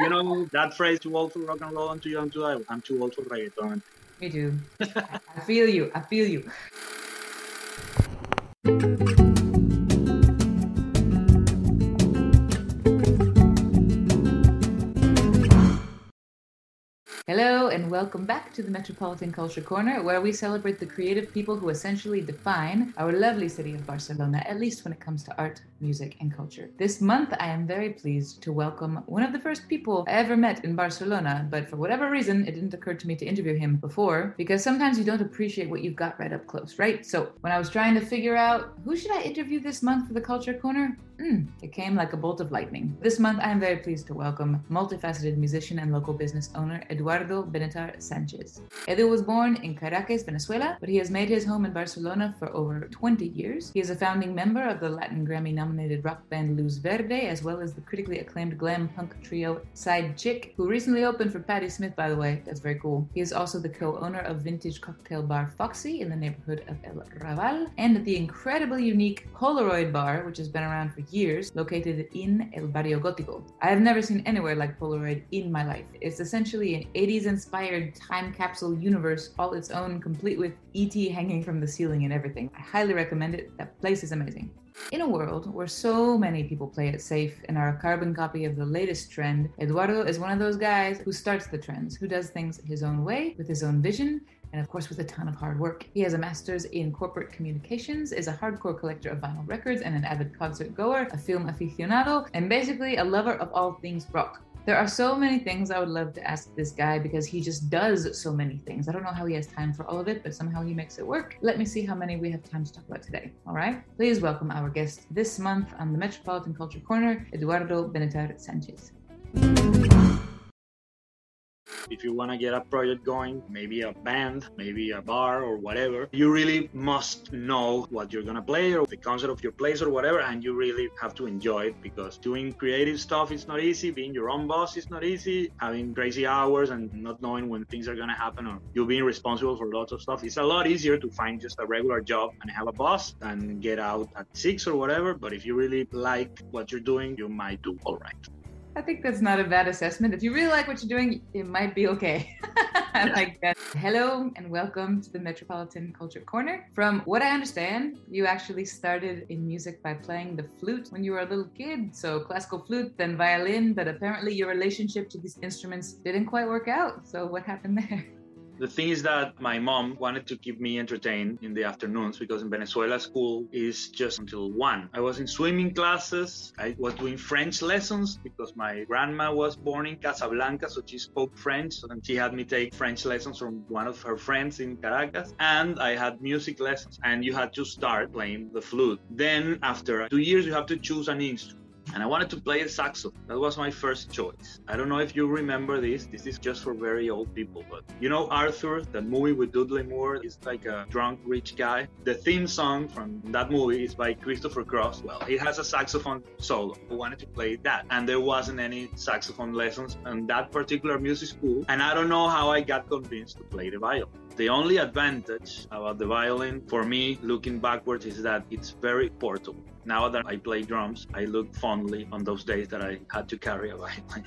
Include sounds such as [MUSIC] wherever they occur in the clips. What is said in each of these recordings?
you know that phrase, too old for rock and roll and too young to die? I'm too old for reggaeton. Me too. [LAUGHS] I feel you. I feel you. And welcome back to the Metropolitan Culture Corner, where we celebrate the creative people who essentially define our lovely city of Barcelona, at least when it comes to art, music, and culture. This month, I am very pleased to welcome one of the first people I ever met in Barcelona, but for whatever reason, it didn't occur to me to interview him before, because sometimes you don't appreciate what you've got right up close, right? So when I was trying to figure out who should I interview this month for the Culture Corner, Mm, it came like a bolt of lightning. This month, I am very pleased to welcome multifaceted musician and local business owner Eduardo Benatar Sanchez. Edu was born in Caracas, Venezuela, but he has made his home in Barcelona for over 20 years. He is a founding member of the Latin Grammy nominated rock band Luz Verde, as well as the critically acclaimed glam punk trio Side Chick, who recently opened for Patti Smith, by the way. That's very cool. He is also the co owner of vintage cocktail bar Foxy in the neighborhood of El Raval, and the incredibly unique Polaroid bar, which has been around for years, located in El Barrio Gótico. I have never seen anywhere like Polaroid in my life. It's essentially an 80s inspired time capsule universe, all its own, complete with ET hanging from the ceiling and everything. I highly recommend it. That place is amazing. In a world where so many people play it safe and are a carbon copy of the latest trend, Eduardo is one of those guys who starts the trends, who does things his own way, with his own vision, and of course with a ton of hard work. He has a master's in corporate communications, is a hardcore collector of vinyl records and an avid concert goer, a film aficionado, and basically a lover of all things rock. There are so many things I would love to ask this guy because he just does so many things. I don't know how he has time for all of it, but somehow he makes it work. Let me see how many we have time to talk about today. All right? Please welcome our guest this month on the Metropolitan Culture Corner, Eduardo Benatar Sanchez. If you want to get a project going, maybe a band, maybe a bar or whatever, you really must know what you're going to play or the concept of your place or whatever, and you really have to enjoy it because doing creative stuff is not easy, being your own boss is not easy, having crazy hours and not knowing when things are going to happen or you being responsible for lots of stuff. It's a lot easier to find just a regular job and have a boss and get out at six or whatever, but if you really like what you're doing, you might do all right. I think that's not a bad assessment. If you really like what you're doing, it might be okay. [LAUGHS] I like that. Hello and welcome to the Metropolitan Culture Corner. From what I understand, you actually started in music by playing the flute when you were a little kid. So classical flute, then violin, but apparently your relationship to these instruments didn't quite work out. So what happened there? [LAUGHS] The thing is that my mom wanted to keep me entertained in the afternoons because in Venezuela school is just until one. I was in swimming classes. I was doing French lessons because my grandma was born in Casablanca, so she spoke French, and she had me take French lessons from one of her friends in Caracas. And I had music lessons, and you had to start playing the flute. Then after two years, you have to choose an instrument and I wanted to play the saxophone. That was my first choice. I don't know if you remember this. This is just for very old people, but you know Arthur, that movie with Dudley Moore, is like a drunk rich guy. The theme song from that movie is by Christopher Cross. Well, it has a saxophone solo. I wanted to play that, and there wasn't any saxophone lessons in that particular music school. And I don't know how I got convinced to play the violin. The only advantage about the violin for me, looking backwards, is that it's very portable. Now that I play drums, I look fondly on those days that I had to carry a [LAUGHS] violin.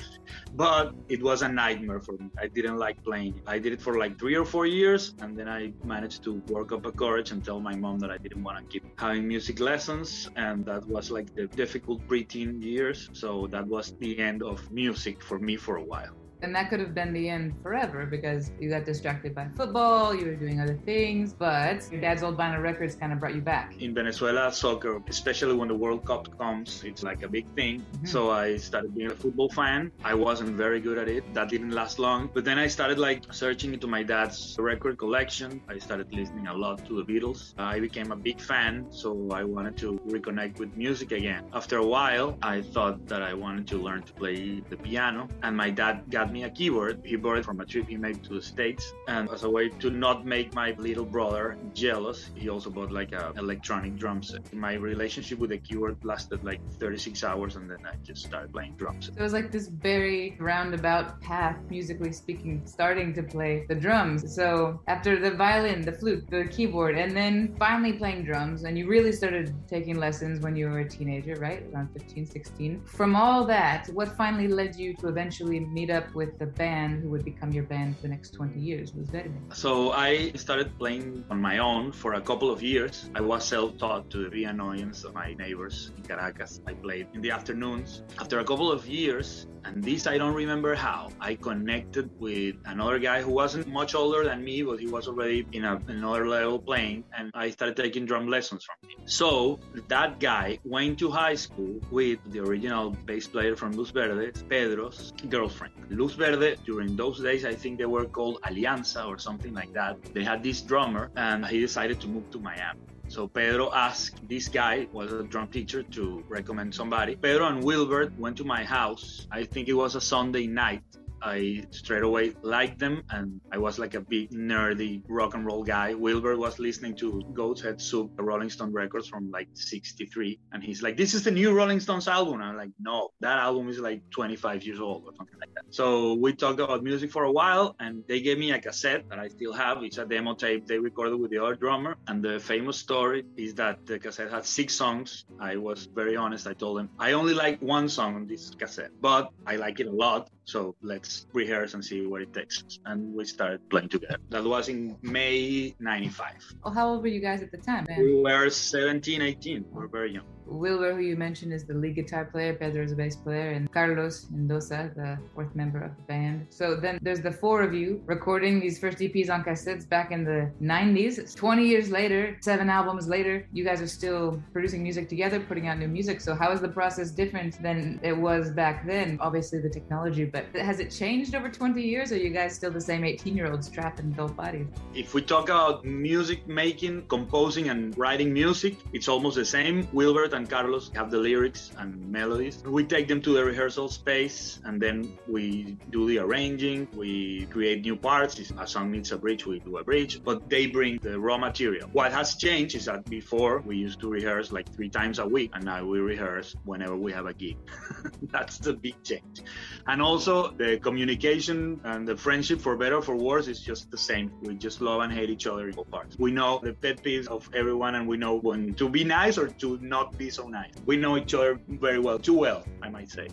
but it was a nightmare for me. I didn't like playing. I did it for like three or four years, and then I managed to work up a courage and tell my mom that I didn't want to keep having music lessons, and that was like the difficult preteen years. So that was the end of music for me for a while. And that could have been the end forever because you got distracted by football, you were doing other things, but your dad's old vinyl records kind of brought you back. In Venezuela, soccer, especially when the World Cup comes, it's like a big thing. Mm-hmm. So I started being a football fan. I wasn't very good at it. That didn't last long. But then I started like searching into my dad's record collection. I started listening a lot to the Beatles. I became a big fan, so I wanted to reconnect with music again. After a while, I thought that I wanted to learn to play the piano, and my dad got me a keyboard. He bought it from a trip he made to the States. And as a way to not make my little brother jealous, he also bought like a electronic drum set. My relationship with the keyboard lasted like 36 hours and then I just started playing drums. So it was like this very roundabout path, musically speaking, starting to play the drums. So after the violin, the flute, the keyboard, and then finally playing drums, and you really started taking lessons when you were a teenager, right? Around 15, 16. From all that, what finally led you to eventually meet up with the band who would become your band for the next 20 years? Luz Verde? So I started playing on my own for a couple of years. I was self-taught to the annoyance of my neighbors in Caracas. I played in the afternoons. After a couple of years, and this I don't remember how, I connected with another guy who wasn't much older than me, but he was already in a, another level playing, and I started taking drum lessons from him. So that guy went to high school with the original bass player from Luz Verde, Pedro's girlfriend. Luz Verde, during those days, I think they were called Alianza or something like that. They had this drummer, and he decided to move to Miami. So Pedro asked this guy, was a drum teacher, to recommend somebody. Pedro and Wilbert went to my house. I think it was a Sunday night. I straight away liked them, and I was like a big nerdy rock and roll guy. Wilbur was listening to Goat's Head Soup, Rolling Stone records from like '63, and he's like, "This is the new Rolling Stones album." And I'm like, "No, that album is like 25 years old or something like that." So we talked about music for a while, and they gave me a cassette that I still have. It's a demo tape they recorded with the other drummer, and the famous story is that the cassette had six songs. I was very honest. I told them I only like one song on this cassette, but I like it a lot. So let's rehearse and see what it takes. And we started playing together. That was in May 95. Oh, how old were you guys at the time? Man? We were 17, 18. We were very young. Wilbur, who you mentioned, is the lead guitar player, Pedro is the bass player, and Carlos Mendoza, the fourth member of the band. So then there's the four of you recording these first EPs on cassettes back in the 90s. 20 years later, seven albums later, you guys are still producing music together, putting out new music. So how is the process different than it was back then? Obviously, the technology, but has it changed over 20 years? Or are you guys still the same 18 year olds trapped in adult bodies? If we talk about music making, composing, and writing music, it's almost the same. Wilbert and Carlos have the lyrics and melodies. We take them to the rehearsal space and then we do the arranging, we create new parts. If a song needs a bridge, we do a bridge, but they bring the raw material. What has changed is that before we used to rehearse like three times a week and now we rehearse whenever we have a gig. [LAUGHS] That's the big change. And also the communication and the friendship for better or for worse is just the same. We just love and hate each other all parts. We know the pet peeves of everyone and we know when to be nice or to not be so nice. We know each other very well, too well, I might say.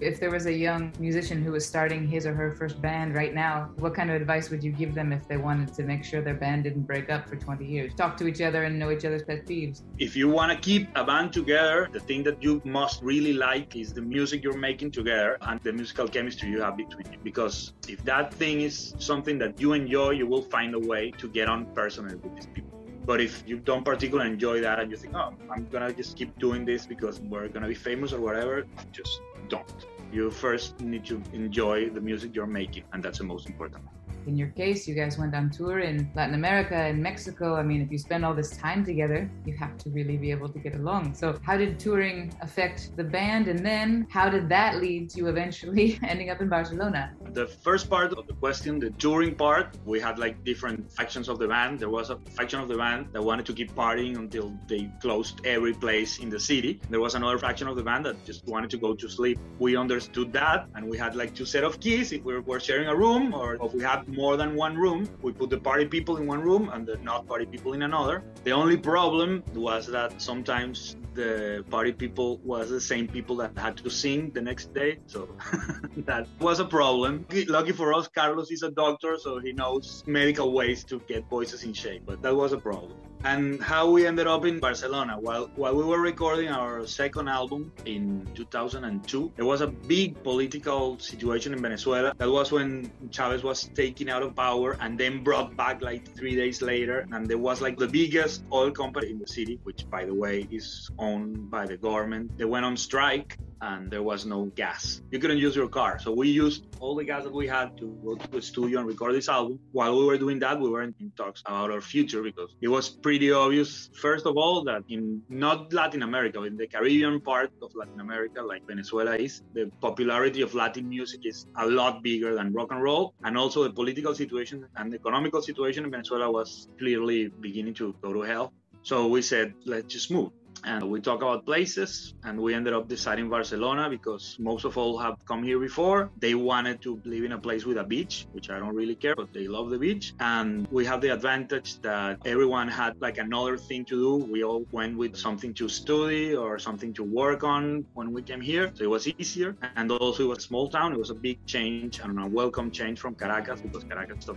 If there was a young musician who was starting his or her first band right now, what kind of advice would you give them if they wanted to make sure their band didn't break up for 20 years? Talk to each other and know each other's pet peeves. If you want to keep a band together, the thing that you must really like is the music you're making together and the musical chemistry you have between you. Because if that thing is something that you enjoy, you will find a way to get on personally with these people. But if you don't particularly enjoy that and you think, oh, I'm gonna just keep doing this because we're gonna be famous or whatever, just don't. You first need to enjoy the music you're making, and that's the most important. In your case, you guys went on tour in Latin America and Mexico. I mean, if you spend all this time together, you have to really be able to get along. So, how did touring affect the band? And then, how did that lead to eventually [LAUGHS] ending up in Barcelona? The first part of the question, the touring part, we had like different factions of the band. There was a faction of the band that wanted to keep partying until they closed every place in the city. There was another faction of the band that just wanted to go to sleep. We understood that, and we had like two set of keys if we were sharing a room or if we had more than one room. We put the party people in one room and the not party people in another. The only problem was that sometimes the party people was the same people that had to sing the next day. So [LAUGHS] that was a problem. Lucky for us, Carlos is a doctor, so he knows medical ways to get voices in shape, but that was a problem and how we ended up in Barcelona. While while we were recording our second album in 2002, there was a big political situation in Venezuela. That was when Chavez was taken out of power and then brought back like three days later. And there was like the biggest oil company in the city, which by the way is owned by the government. They went on strike and there was no gas. You couldn't use your car. So we used all the gas that we had to go to the studio and record this album. While we were doing that, we weren't in talks about our future because it was pretty obvious, first of all, that in not Latin America, but in the Caribbean part of Latin America, like Venezuela is, the popularity of Latin music is a lot bigger than rock and roll. And also the political situation and the economical situation in Venezuela was clearly beginning to go to hell. So we said, let's just move and we talk about places and we ended up deciding barcelona because most of all have come here before. They wanted to live in a place with a beach which i don't really care but they love the beach. And we have the advantage that everyone had like another thing to do. We all went with something to study or something to work on when we came here. So it was easier. And also it was a small town. It was a big change and a welcome change from caracas because caracas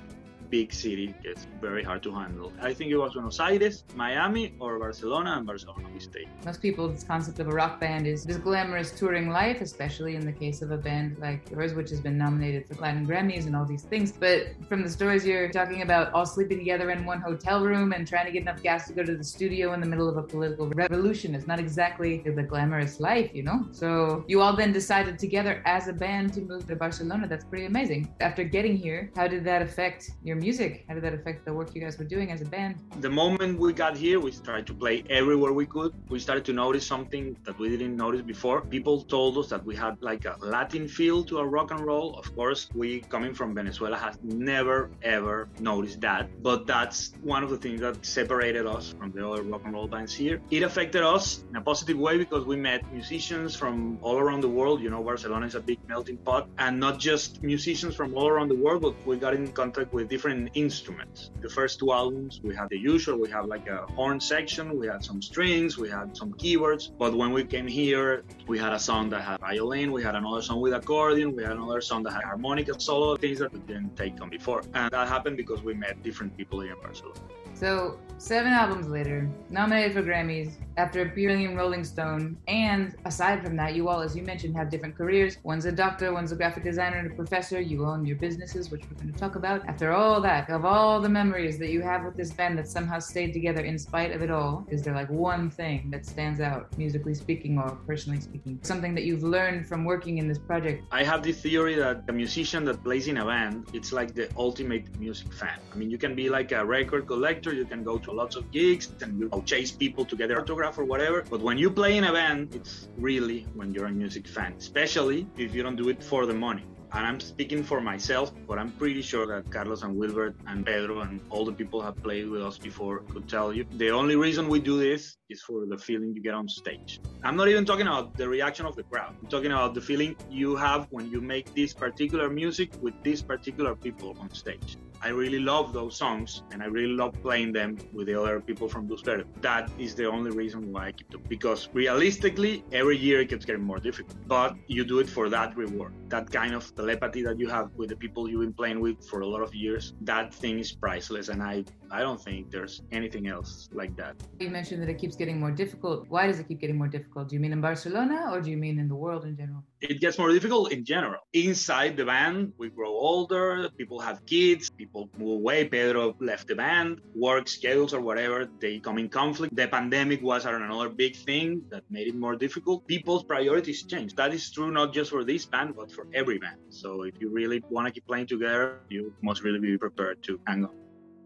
big city gets very hard to handle. I think it was Buenos Aires, Miami, or Barcelona, and Barcelona we stayed. Most people's concept of a rock band is this glamorous touring life, especially in the case of a band like yours, which has been nominated for Latin Grammys and all these things. But from the stories you're talking about, all sleeping together in one hotel room and trying to get enough gas to go to the studio in the middle of a political revolution is not exactly the glamorous life, you know? So you all then decided together as a band to move to Barcelona. That's pretty amazing. After getting here, how did that affect your music? How did that affect the work you guys were doing as a band? The moment we got here, we started to play everywhere we could. We started to notice something that we didn't notice before. People told us that we had like a Latin feel to our rock and roll. Of course, we coming from Venezuela has never ever noticed that. But that's one of the things that separated us from the other rock and roll bands here. It affected us in a positive way because we met musicians from all around the world. You know, Barcelona is a big melting pot, and not just musicians from all around the world, but we got in contact with different different instruments. The first two albums, we had the usual, we have like a horn section, we had some strings, we had some keyboards. But when we came here, we had a song that had violin, we had another song with accordion, we had another song that had harmonica solo, things that we didn't take on before. And that happened because we met different people here in Barcelona. So, seven albums later, nominated for Grammys, after appearing in Rolling Stone, and aside from that, you all, as you mentioned, have different careers. One's a doctor, one's a graphic designer and a professor. You own your businesses, which we're going to talk about. After all that, of all the memories that you have with this band that somehow stayed together in spite of it all, is there like one thing that stands out, musically speaking or personally speaking? Something that you've learned from working in this project? I have the theory that a musician that plays in a band, it's like the ultimate music fan. I mean, you can be like a record collector, you can go to lots of gigs and you know, chase people to get their or whatever. But when you play in a band, it's really when you're a music fan, especially if you don't do it for the money and I'm speaking for myself, but I'm pretty sure that Carlos and Wilbert and Pedro and all the people have played with us before could tell you. The only reason we do this is for the feeling you get on stage. I'm not even talking about the reaction of the crowd. I'm talking about the feeling you have when you make this particular music with these particular people on stage. I really love those songs and I really love playing them with the other people from Verde. That is the only reason why I keep them. Because realistically, every year it keeps getting more difficult. But you do it for that reward. That kind of telepathy that you have with the people you've been playing with for a lot of years, that thing is priceless. And I, I don't think there's anything else like that. You mentioned that it keeps getting more difficult. Why does it keep getting more difficult? Do you mean in Barcelona or do you mean in the world in general? It gets more difficult in general. Inside the band, we grow older, people have kids, people people move away. Pedro left the band, work schedules or whatever, they come in conflict. The pandemic was another big thing that made it more difficult. People's priorities change. That is true not just for this band, but for every band. So if you really want to keep playing together, you must really be prepared to hang on.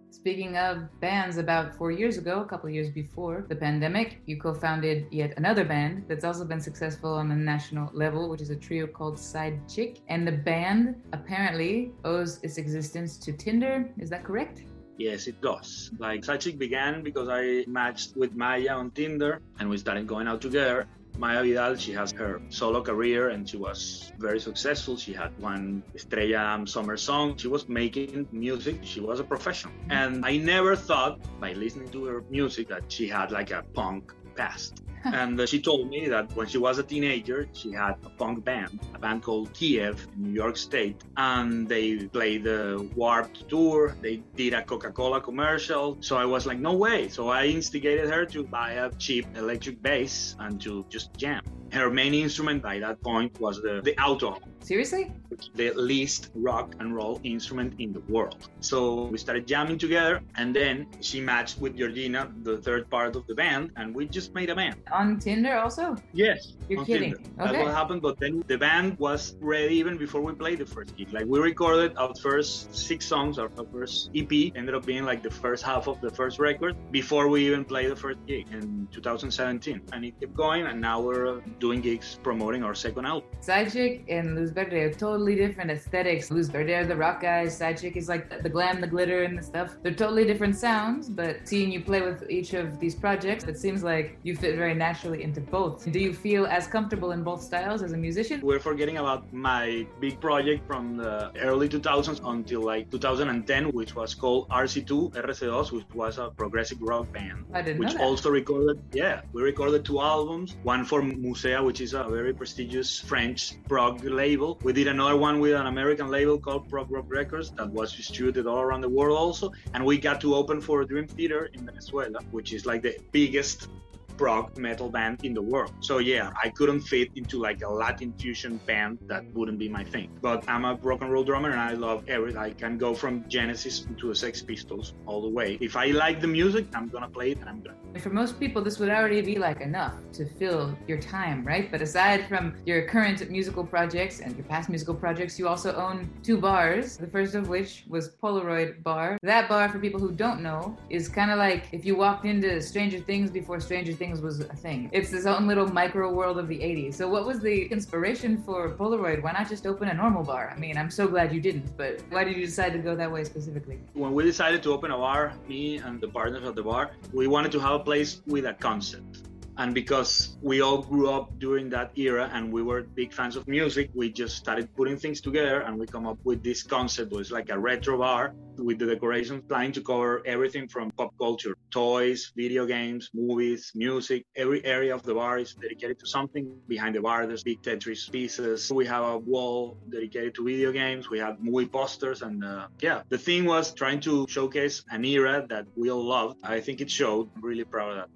Speaking of bands, about four years ago, a couple years before the pandemic, you co founded yet another band that's also been successful on the national level, which is a trio called Side Chick. And the band apparently owes its existence to Tinder. Is that correct? Yes, it does. Like Side Chick began because I matched with Maya on Tinder and we started going out together. Maya Vidal, she has her solo career and she was very successful. She had one Estrella Summer song. She was making music. She was a professional. And I never thought by listening to her music that she had like a punk past. [LAUGHS] and uh, she told me that when she was a teenager, she had a punk band, a band called Kiev in New York State, and they played the Warped Tour. They did a Coca Cola commercial. So I was like, no way. So I instigated her to buy a cheap electric bass and to just jam. Her main instrument by that point was the, the auto, Seriously? the least rock and roll instrument in the world. So we started jamming together, and then she matched with Georgina, the third part of the band, and we just made a band. On Tinder also? Yes. You're kidding. Tinder. That's Okay. what happened. But then the band was ready even before we played the first gig. Like we recorded our first six songs, our first EP ended up being like the first half of the first record before we even played the first gig in 2017. And it kept going, and now we're doing gigs promoting our second album. Side Chick and Luz Verde are totally different aesthetics. Luz Verde are the rock guys. Side Chick is like the glam, the glitter, and the stuff. They're totally different sounds, but seeing you play with each of these projects, it seems like you fit very naturally into both. Do you feel as comfortable in both styles as a musician? We're forgetting about my big project from the early 2000s until like 2010, which was called RC2 RC2, which was a progressive rock band. I didn't which also recorded yeah we recorded two albums one for musea which is a very prestigious french prog label we did another one with an american label called prog rock records that was distributed all around the world also and we got to open for dream theater in venezuela which is like the biggest prog metal band in the world. So yeah, I couldn't fit into like a Latin fusion band that wouldn't be my thing. But I'm a rock and roll drummer and I love everything. I can go from Genesis to the Sex Pistols all the way. If I like the music, I'm gonna play it and I'm gonna. For most people, this would already be like enough to fill your time, right? But aside from your current musical projects and your past musical projects, you also own two bars. The first of which was Polaroid Bar. That bar, for people who don't know, is kind of like if you walked into Stranger Things before Stranger Things was a thing. It's this own little micro world of the 80s. So, what was the inspiration for Polaroid? Why not just open a normal bar? I mean, I'm so glad you didn't, but why did you decide to go that way specifically? When we decided to open a bar, me and the partners of the bar, we wanted to have a place with a concept. And because we all grew up during that era and we were big fans of music, we just started putting things together and we come up with this concept. It was like a retro bar with the decorations trying to cover everything from pop culture, toys, video games, movies, music. Every area of the bar is dedicated to something. Behind the bar, there's big Tetris pieces. We have a wall dedicated to video games. We have movie posters. And uh, yeah, the thing was trying to showcase an era that we all loved. I think it showed. I'm really proud of that.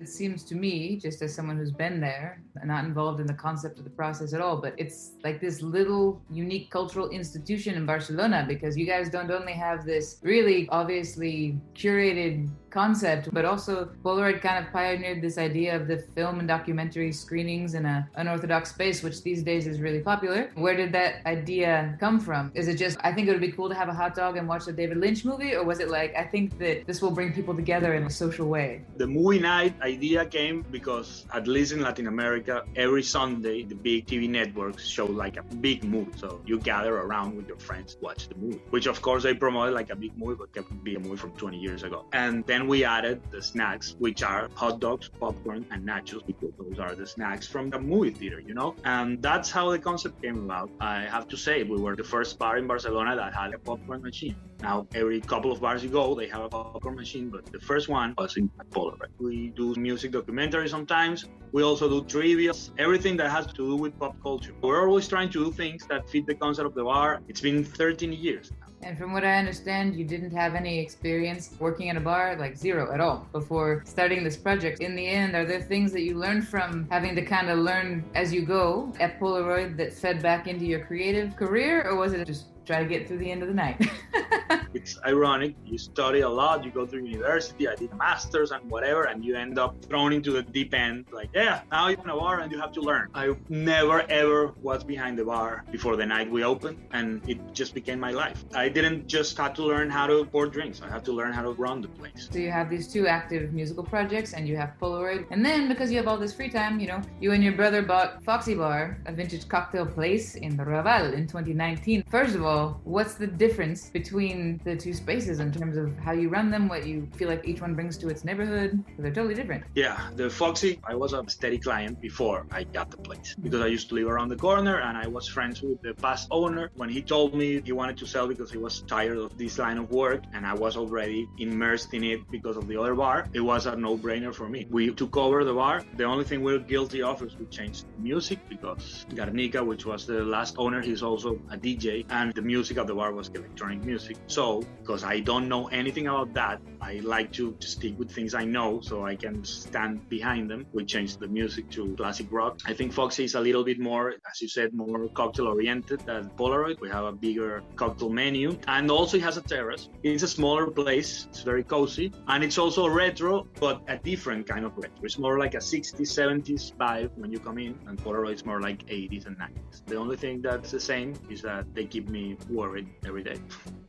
It seems to me, just as someone who's been there, not involved in the concept of the process at all, but it's like this little unique cultural institution in Barcelona because you guys don't only have this really obviously curated concept, but also Polaroid kind of pioneered this idea of the film and documentary screenings in a unorthodox space, which these days is really popular. Where did that idea come from? Is it just I think it would be cool to have a hot dog and watch a David Lynch movie, or was it like I think that this will bring people together in a social way? The movie night idea came because, at least in Latin America, every Sunday the big TV networks show like a big movie. So you gather around with your friends, watch the movie, which of course they promoted like a big movie, but it could be a movie from 20 years ago. And then we added the snacks, which are hot dogs, popcorn, and nachos, because those are the snacks from the movie theater, you know? And that's how the concept came about. I have to say, we were the first bar in Barcelona that had a popcorn machine. Now, every couple of bars you go, they have a popcorn machine, but the first one was in Polaroid. We do music documentaries sometimes. We also do trivia, everything that has to do with pop culture. We're always trying to do things that fit the concept of the bar. It's been 13 years. And from what I understand, you didn't have any experience working at a bar, like zero at all, before starting this project. In the end, are there things that you learned from having to kind of learn as you go at Polaroid that fed back into your creative career, or was it just try to get through the end of the night? [LAUGHS] it's ironic. You study a lot, you go to university, I did a master's and whatever, and you end up thrown into the deep end. Like, yeah, now you're in a bar and you have to learn. I never ever was behind the bar before the night we opened, and it just became my life. I didn't just have to learn how to pour drinks, I had to learn how to run the place. So you have these two active musical projects, and you have Polaroid. And then, because you have all this free time, you know, you and your brother bought Foxy Bar, a vintage cocktail place in the Raval in 2019. First of all, what's the difference between the two spaces in terms of how you run them, what you feel like each one brings to its neighborhood? They're totally different. Yeah, the Foxy, I was a steady client before I got the place hmm. because I used to live around the corner and I was friends with the past owner. When he told me he wanted to sell because he was tired of this line of work and I was already immersed in it because of the other bar, it was a no brainer for me. We took over the bar. The only thing we are guilty of is we changed the music because Garnica, which was the last owner, he's also a DJ and the music of the bar was electronic music. So because I don't know anything about that. I like to, to stick with things I know so I can stand behind them. We changed the music to classic rock. I think Foxy is a little bit more, as you said, more cocktail oriented than Polaroid. We have a bigger cocktail menu and also it has a terrace. It's a smaller place, it's very cozy, and it's also retro, but a different kind of retro. It's more like a 60s, 70s vibe when you come in, and Polaroid is more like 80s and 90s. The only thing that's the same is that they keep me worried every day.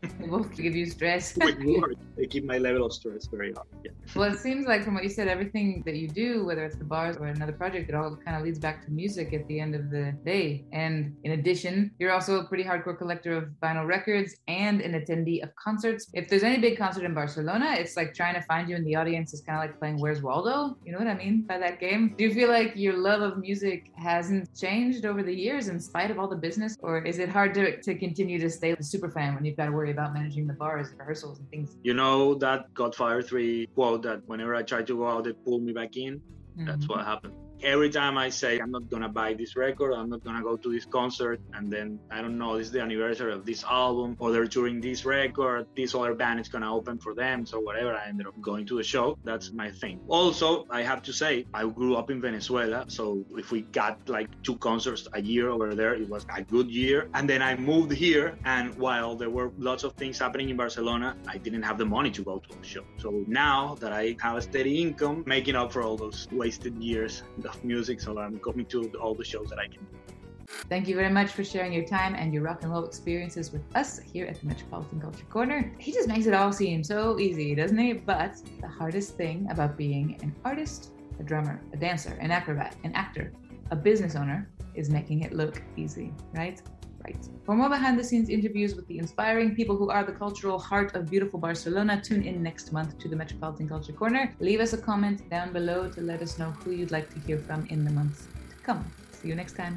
they both give you stress. [LAUGHS] they keep my level of stress very high. Yeah. Well, it seems like from what you said, everything that you do, whether it's the bars or another project, it all kind of leads back to music at the end of the day. And in addition, you're also a pretty hardcore collector of vinyl records and an attendee of concerts. If there's any big concert in Barcelona, it's like trying to find you in the audience is kind of like playing Where's Waldo? You know what I mean by that game? Do you feel like your love of music hasn't changed over the years in spite of all the business? Or is it hard to, to continue to stay a super fan when you've got to worry about managing the bars, rehearsals, and things? You know that Godfather 3 quote that whenever I try to go out, they pull me back in? Mm-hmm. That's what happened every time I say I'm not gonna buy this record, I'm not gonna go to this concert, and then I don't know, this is the anniversary of this album, or they're touring this record, this other band is gonna open for them, so whatever, I ended up going to the show. That's my thing. Also, I have to say, I grew up in Venezuela, so if we got like two concerts a year over there, it was a good year. And then I moved here, and while there were lots of things happening in Barcelona, I didn't have the money to go to the show. So now that I have a steady income, making up for all those wasted years of music, so I'm coming to all the shows that I can. Thank you very much for sharing your time and your rock and roll experiences with us here at the Metropolitan Culture Corner. He just makes it all seem so easy, doesn't he? But the hardest thing about being an artist, a drummer, a dancer, an acrobat, an actor, a business owner is making it look easy, right? For more behind the scenes interviews with the inspiring people who are the cultural heart of beautiful Barcelona, tune in next month to the Metropolitan Culture Corner. Leave us a comment down below to let us know who you'd like to hear from in the months to come. See you next time.